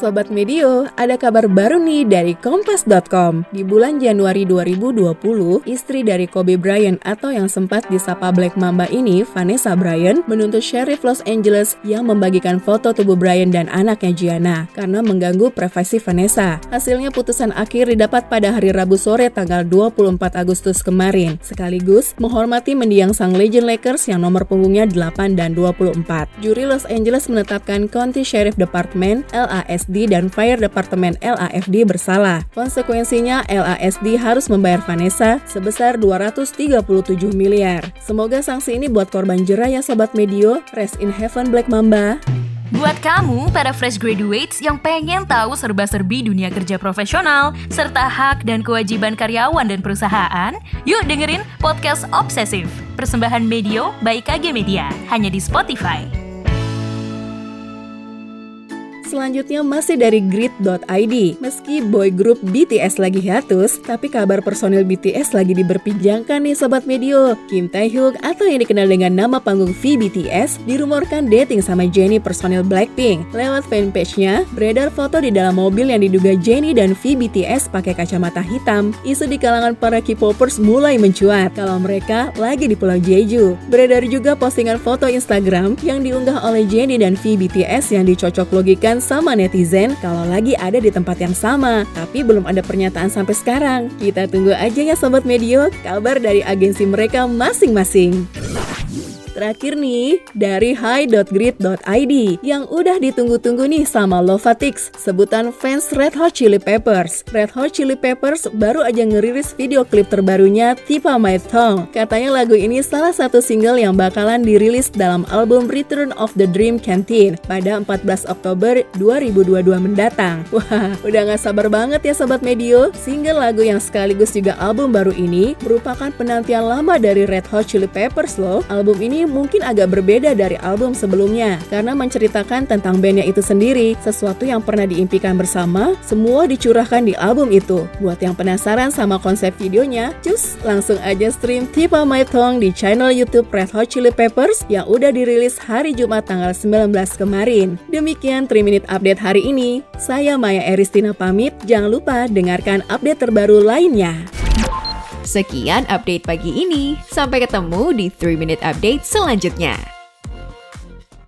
Sobat Medio, ada kabar baru nih dari Kompas.com. Di bulan Januari 2020, istri dari Kobe Bryant atau yang sempat disapa Black Mamba ini, Vanessa Bryant, menuntut Sheriff Los Angeles yang membagikan foto tubuh Bryant dan anaknya Gianna karena mengganggu privasi Vanessa. Hasilnya putusan akhir didapat pada hari Rabu sore tanggal 24 Agustus kemarin, sekaligus menghormati mendiang sang legend Lakers yang nomor punggungnya 8 dan 24. Juri Los Angeles menetapkan County Sheriff Department, LASD, LASD dan Fire Departemen LAFD bersalah. Konsekuensinya LASD harus membayar Vanessa sebesar 237 miliar. Semoga sanksi ini buat korban jerah ya Sobat Medio. Rest in heaven Black Mamba. Buat kamu, para fresh graduates yang pengen tahu serba-serbi dunia kerja profesional, serta hak dan kewajiban karyawan dan perusahaan, yuk dengerin Podcast Obsesif, persembahan Medio by KG Media, hanya di Spotify. Selanjutnya masih dari grid.id. Meski boy group BTS lagi hiatus, tapi kabar personil BTS lagi diberpinjangkan nih Sobat Medio. Kim Taehyung atau yang dikenal dengan nama panggung V BTS dirumorkan dating sama Jennie personil Blackpink. Lewat fanpage-nya, beredar foto di dalam mobil yang diduga Jennie dan V BTS pakai kacamata hitam. Isu di kalangan para K-popers mulai mencuat kalau mereka lagi di Pulau Jeju. Beredar juga postingan foto Instagram yang diunggah oleh Jennie dan V BTS yang dicocok logikan sama netizen kalau lagi ada di tempat yang sama, tapi belum ada pernyataan sampai sekarang. Kita tunggu aja ya Sobat Medio, kabar dari agensi mereka masing-masing. Terakhir nih, dari hi.grid.id yang udah ditunggu-tunggu nih sama Lovatix, sebutan fans Red Hot Chili Peppers. Red Hot Chili Peppers baru aja ngerilis video klip terbarunya Tipa My Tongue. Katanya lagu ini salah satu single yang bakalan dirilis dalam album Return of the Dream Canteen pada 14 Oktober 2022 mendatang. Wah, udah gak sabar banget ya Sobat Medio. Single lagu yang sekaligus juga album baru ini merupakan penantian lama dari Red Hot Chili Peppers loh. Album mungkin agak berbeda dari album sebelumnya karena menceritakan tentang bandnya itu sendiri, sesuatu yang pernah diimpikan bersama, semua dicurahkan di album itu. Buat yang penasaran sama konsep videonya, cus langsung aja stream Tip of My Tongue di channel YouTube Red Hot Chili Peppers yang udah dirilis hari Jumat tanggal 19 kemarin. Demikian 3 Minute Update hari ini. Saya Maya Eristina pamit, jangan lupa dengarkan update terbaru lainnya. Sekian update pagi ini. Sampai ketemu di 3 Minute Update selanjutnya.